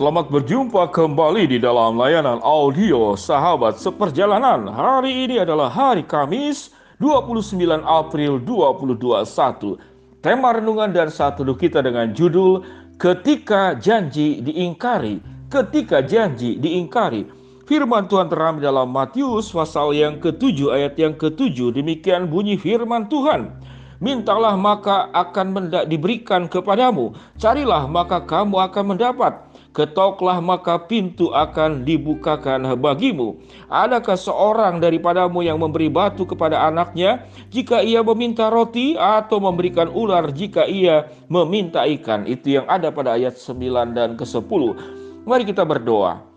Selamat berjumpa kembali di dalam layanan audio Sahabat Seperjalanan. Hari ini adalah hari Kamis, 29 April 2021. Tema renungan dan satu kita dengan judul Ketika Janji Diingkari. Ketika Janji Diingkari. Firman Tuhan terambil dalam Matius pasal yang ke-7 ayat yang ke-7. Demikian bunyi firman Tuhan. Mintalah maka akan diberikan kepadamu. Carilah maka kamu akan mendapat Ketoklah maka pintu akan dibukakan bagimu. Adakah seorang daripadamu yang memberi batu kepada anaknya jika ia meminta roti atau memberikan ular jika ia meminta ikan? Itu yang ada pada ayat 9 dan ke-10. Mari kita berdoa.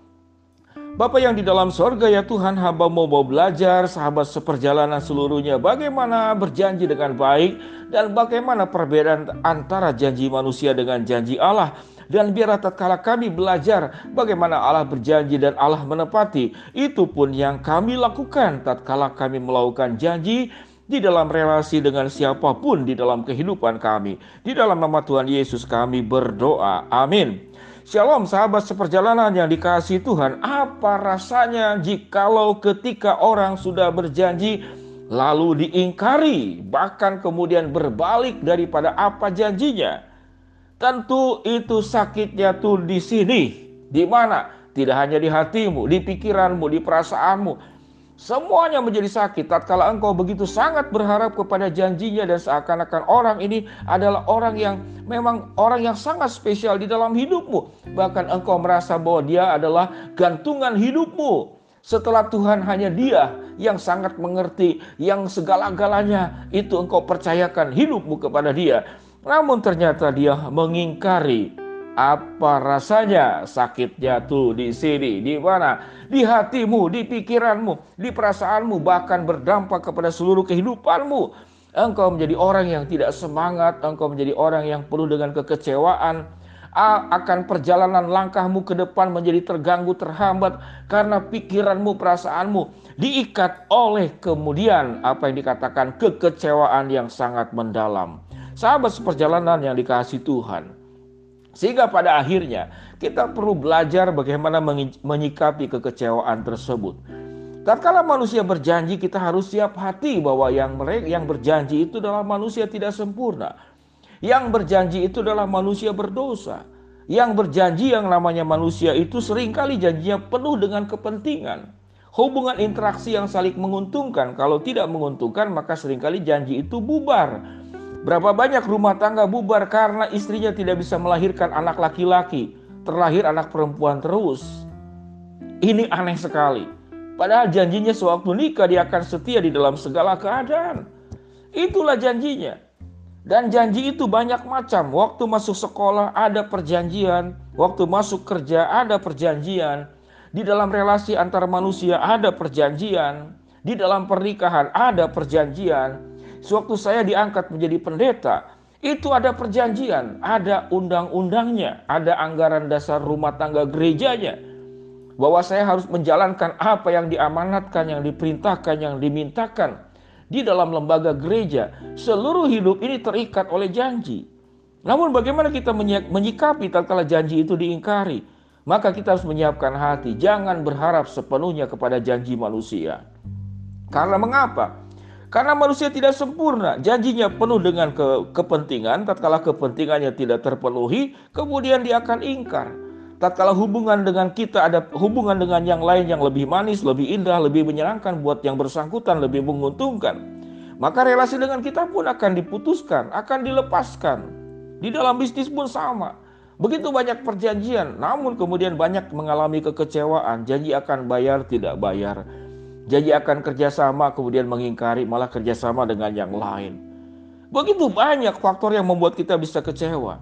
Bapak yang di dalam sorga ya Tuhan hamba mau mau belajar sahabat seperjalanan seluruhnya bagaimana berjanji dengan baik dan bagaimana perbedaan antara janji manusia dengan janji Allah dan biarlah tatkala kami belajar bagaimana Allah berjanji dan Allah menepati, itu pun yang kami lakukan tatkala kami melakukan janji di dalam relasi dengan siapa pun di dalam kehidupan kami. Di dalam nama Tuhan Yesus kami berdoa. Amin. Shalom sahabat seperjalanan yang dikasih Tuhan. Apa rasanya jikalau ketika orang sudah berjanji lalu diingkari bahkan kemudian berbalik daripada apa janjinya? Tentu itu sakitnya tuh di sini. Di mana? Tidak hanya di hatimu, di pikiranmu, di perasaanmu. Semuanya menjadi sakit tatkala engkau begitu sangat berharap kepada janjinya dan seakan-akan orang ini adalah orang yang memang orang yang sangat spesial di dalam hidupmu. Bahkan engkau merasa bahwa dia adalah gantungan hidupmu. Setelah Tuhan hanya dia yang sangat mengerti, yang segala-galanya itu engkau percayakan hidupmu kepada dia. Namun ternyata dia mengingkari apa rasanya sakitnya tuh di sini, di mana? Di hatimu, di pikiranmu, di perasaanmu, bahkan berdampak kepada seluruh kehidupanmu. Engkau menjadi orang yang tidak semangat, engkau menjadi orang yang penuh dengan kekecewaan, akan perjalanan langkahmu ke depan menjadi terganggu, terhambat karena pikiranmu, perasaanmu diikat oleh kemudian apa yang dikatakan kekecewaan yang sangat mendalam sahabat seperjalanan yang dikasih Tuhan. Sehingga pada akhirnya kita perlu belajar bagaimana menyikapi kekecewaan tersebut. Tatkala manusia berjanji, kita harus siap hati bahwa yang mereka yang berjanji itu adalah manusia tidak sempurna. Yang berjanji itu adalah manusia berdosa. Yang berjanji yang namanya manusia itu sering kali janjinya penuh dengan kepentingan. Hubungan interaksi yang saling menguntungkan, kalau tidak menguntungkan maka sering kali janji itu bubar Berapa banyak rumah tangga bubar karena istrinya tidak bisa melahirkan anak laki-laki, terlahir anak perempuan terus. Ini aneh sekali. Padahal janjinya sewaktu nikah dia akan setia di dalam segala keadaan. Itulah janjinya. Dan janji itu banyak macam. Waktu masuk sekolah ada perjanjian, waktu masuk kerja ada perjanjian, di dalam relasi antar manusia ada perjanjian, di dalam pernikahan ada perjanjian, Sewaktu saya diangkat menjadi pendeta, itu ada perjanjian, ada undang-undangnya, ada anggaran dasar rumah tangga gerejanya. Bahwa saya harus menjalankan apa yang diamanatkan, yang diperintahkan, yang dimintakan di dalam lembaga gereja. Seluruh hidup ini terikat oleh janji. Namun bagaimana kita menyikapi tatkala janji itu diingkari? Maka kita harus menyiapkan hati, jangan berharap sepenuhnya kepada janji manusia. Karena mengapa? Karena manusia tidak sempurna, janjinya penuh dengan ke kepentingan, tatkala kepentingannya tidak terpenuhi, kemudian dia akan ingkar. Tatkala hubungan dengan kita ada hubungan dengan yang lain yang lebih manis, lebih indah, lebih menyenangkan buat yang bersangkutan, lebih menguntungkan. Maka relasi dengan kita pun akan diputuskan, akan dilepaskan. Di dalam bisnis pun sama. Begitu banyak perjanjian, namun kemudian banyak mengalami kekecewaan, janji akan bayar tidak bayar Janji akan kerjasama kemudian mengingkari malah kerjasama dengan yang lain. Begitu banyak faktor yang membuat kita bisa kecewa.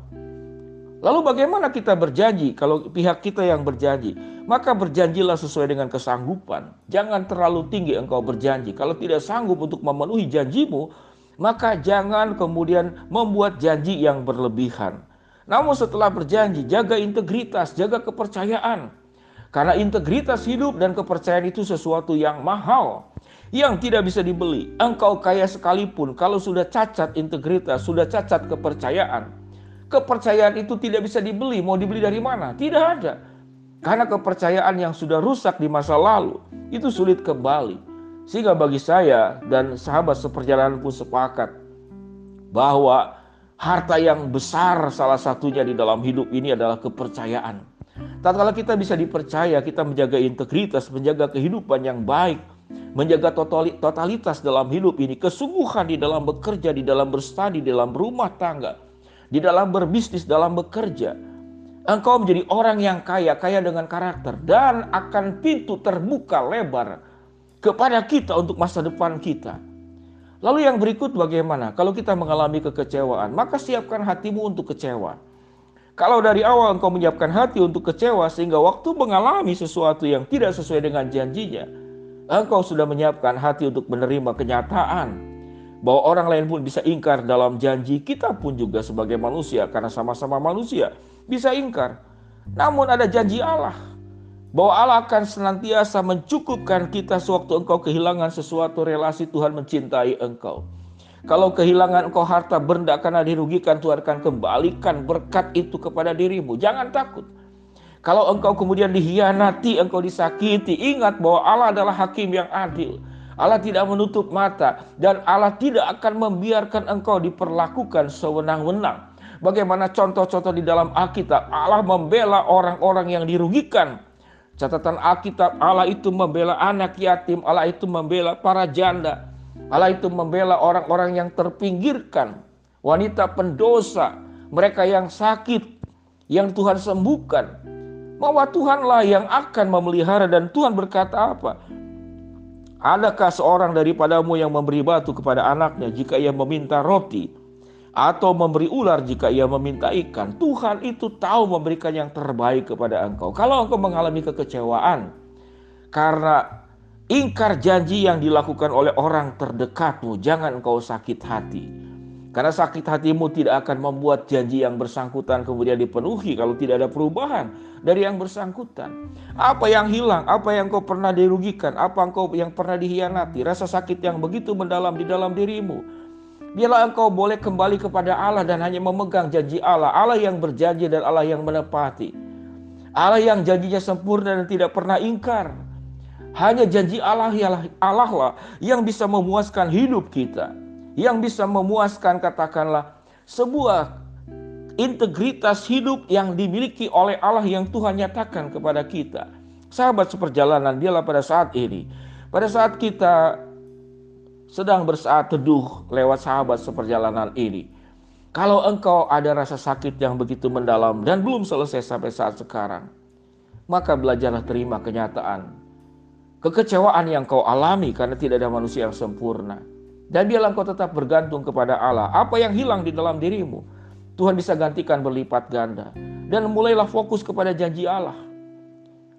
Lalu bagaimana kita berjanji kalau pihak kita yang berjanji? Maka berjanjilah sesuai dengan kesanggupan. Jangan terlalu tinggi engkau berjanji. Kalau tidak sanggup untuk memenuhi janjimu, maka jangan kemudian membuat janji yang berlebihan. Namun setelah berjanji, jaga integritas, jaga kepercayaan. Karena integritas hidup dan kepercayaan itu sesuatu yang mahal yang tidak bisa dibeli. Engkau kaya sekalipun kalau sudah cacat integritas, sudah cacat kepercayaan. Kepercayaan itu tidak bisa dibeli. Mau dibeli dari mana? Tidak ada. Karena kepercayaan yang sudah rusak di masa lalu itu sulit kembali. Sehingga bagi saya dan sahabat seperjalanan pun sepakat bahwa harta yang besar salah satunya di dalam hidup ini adalah kepercayaan. Tatkala kita bisa dipercaya, kita menjaga integritas, menjaga kehidupan yang baik, menjaga totalitas dalam hidup ini, kesungguhan di dalam bekerja, di dalam berstudi, di dalam rumah tangga, di dalam berbisnis, dalam bekerja, Engkau menjadi orang yang kaya, kaya dengan karakter, dan akan pintu terbuka lebar kepada kita untuk masa depan kita. Lalu yang berikut bagaimana? Kalau kita mengalami kekecewaan, maka siapkan hatimu untuk kecewa. Kalau dari awal engkau menyiapkan hati untuk kecewa sehingga waktu mengalami sesuatu yang tidak sesuai dengan janjinya, engkau sudah menyiapkan hati untuk menerima kenyataan bahwa orang lain pun bisa ingkar dalam janji, kita pun juga sebagai manusia karena sama-sama manusia bisa ingkar. Namun ada janji Allah bahwa Allah akan senantiasa mencukupkan kita sewaktu engkau kehilangan sesuatu relasi Tuhan mencintai engkau. Kalau kehilangan engkau harta benda karena dirugikan Tuhan akan kembalikan berkat itu kepada dirimu. Jangan takut. Kalau engkau kemudian dihianati, engkau disakiti, ingat bahwa Allah adalah hakim yang adil. Allah tidak menutup mata dan Allah tidak akan membiarkan engkau diperlakukan sewenang-wenang. Bagaimana contoh-contoh di dalam Alkitab Allah membela orang-orang yang dirugikan. Catatan Alkitab Allah itu membela anak yatim, Allah itu membela para janda. Allah itu membela orang-orang yang terpinggirkan, wanita pendosa, mereka yang sakit, yang Tuhan sembuhkan. Bahwa Tuhanlah yang akan memelihara dan Tuhan berkata apa? Adakah seorang daripadamu yang memberi batu kepada anaknya jika ia meminta roti? atau memberi ular jika ia meminta ikan. Tuhan itu tahu memberikan yang terbaik kepada engkau. Kalau engkau mengalami kekecewaan karena ingkar janji yang dilakukan oleh orang terdekatmu, jangan engkau sakit hati. Karena sakit hatimu tidak akan membuat janji yang bersangkutan kemudian dipenuhi kalau tidak ada perubahan dari yang bersangkutan. Apa yang hilang, apa yang kau pernah dirugikan, apa engkau yang pernah dihianati, rasa sakit yang begitu mendalam di dalam dirimu Biarlah engkau boleh kembali kepada Allah dan hanya memegang janji Allah. Allah yang berjanji dan Allah yang menepati. Allah yang janjinya sempurna dan tidak pernah ingkar. Hanya janji Allah ialah Allah lah yang bisa memuaskan hidup kita. Yang bisa memuaskan katakanlah sebuah integritas hidup yang dimiliki oleh Allah yang Tuhan nyatakan kepada kita. Sahabat seperjalanan dialah pada saat ini. Pada saat kita sedang bersaat teduh lewat sahabat seperjalanan ini. Kalau engkau ada rasa sakit yang begitu mendalam dan belum selesai sampai saat sekarang, maka belajarlah terima kenyataan. Kekecewaan yang kau alami karena tidak ada manusia yang sempurna. Dan biarlah engkau tetap bergantung kepada Allah. Apa yang hilang di dalam dirimu, Tuhan bisa gantikan berlipat ganda. Dan mulailah fokus kepada janji Allah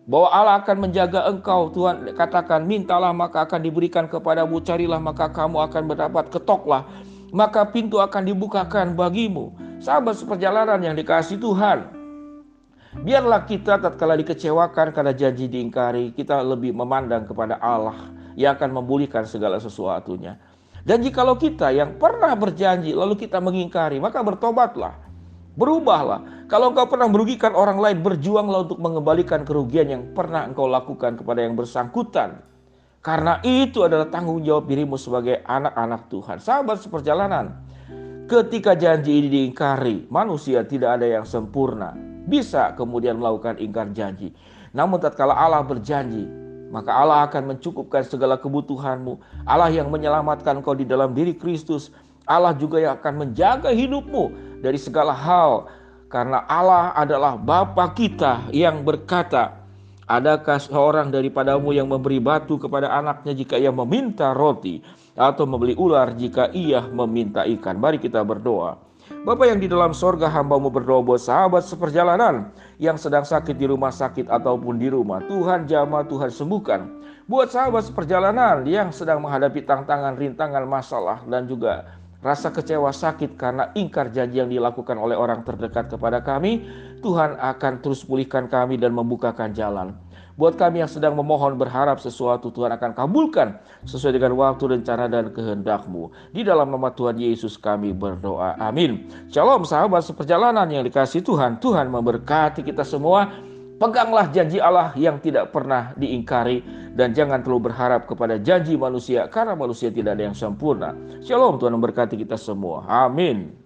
bahwa Allah akan menjaga engkau. Tuhan katakan, mintalah maka akan diberikan kepadamu, carilah maka kamu akan mendapat, ketoklah maka pintu akan dibukakan bagimu. Sahabat seperjalanan yang dikasih Tuhan. Biarlah kita tatkala dikecewakan karena janji diingkari, kita lebih memandang kepada Allah yang akan memulihkan segala sesuatunya. Dan jikalau kita yang pernah berjanji lalu kita mengingkari, maka bertobatlah Berubahlah. Kalau engkau pernah merugikan orang lain, berjuanglah untuk mengembalikan kerugian yang pernah engkau lakukan kepada yang bersangkutan. Karena itu adalah tanggung jawab dirimu sebagai anak-anak Tuhan. Sahabat seperjalanan, ketika janji ini diingkari, manusia tidak ada yang sempurna. Bisa kemudian melakukan ingkar janji. Namun tatkala Allah berjanji, maka Allah akan mencukupkan segala kebutuhanmu. Allah yang menyelamatkan kau di dalam diri Kristus. Allah juga yang akan menjaga hidupmu dari segala hal karena Allah adalah Bapa kita yang berkata, Adakah seorang daripadamu yang memberi batu kepada anaknya jika ia meminta roti atau membeli ular jika ia meminta ikan? Mari kita berdoa. Bapak yang di dalam sorga hambamu berdoa buat sahabat seperjalanan yang sedang sakit di rumah sakit ataupun di rumah. Tuhan jama, Tuhan sembuhkan. Buat sahabat seperjalanan yang sedang menghadapi tantangan, rintangan, masalah dan juga rasa kecewa sakit karena ingkar janji yang dilakukan oleh orang terdekat kepada kami, Tuhan akan terus pulihkan kami dan membukakan jalan. Buat kami yang sedang memohon berharap sesuatu Tuhan akan kabulkan sesuai dengan waktu, rencana, dan kehendakmu. Di dalam nama Tuhan Yesus kami berdoa. Amin. Shalom sahabat seperjalanan yang dikasih Tuhan. Tuhan memberkati kita semua. Peganglah janji Allah yang tidak pernah diingkari dan jangan terlalu berharap kepada janji manusia karena manusia tidak ada yang sempurna. Shalom Tuhan memberkati kita semua. Amin.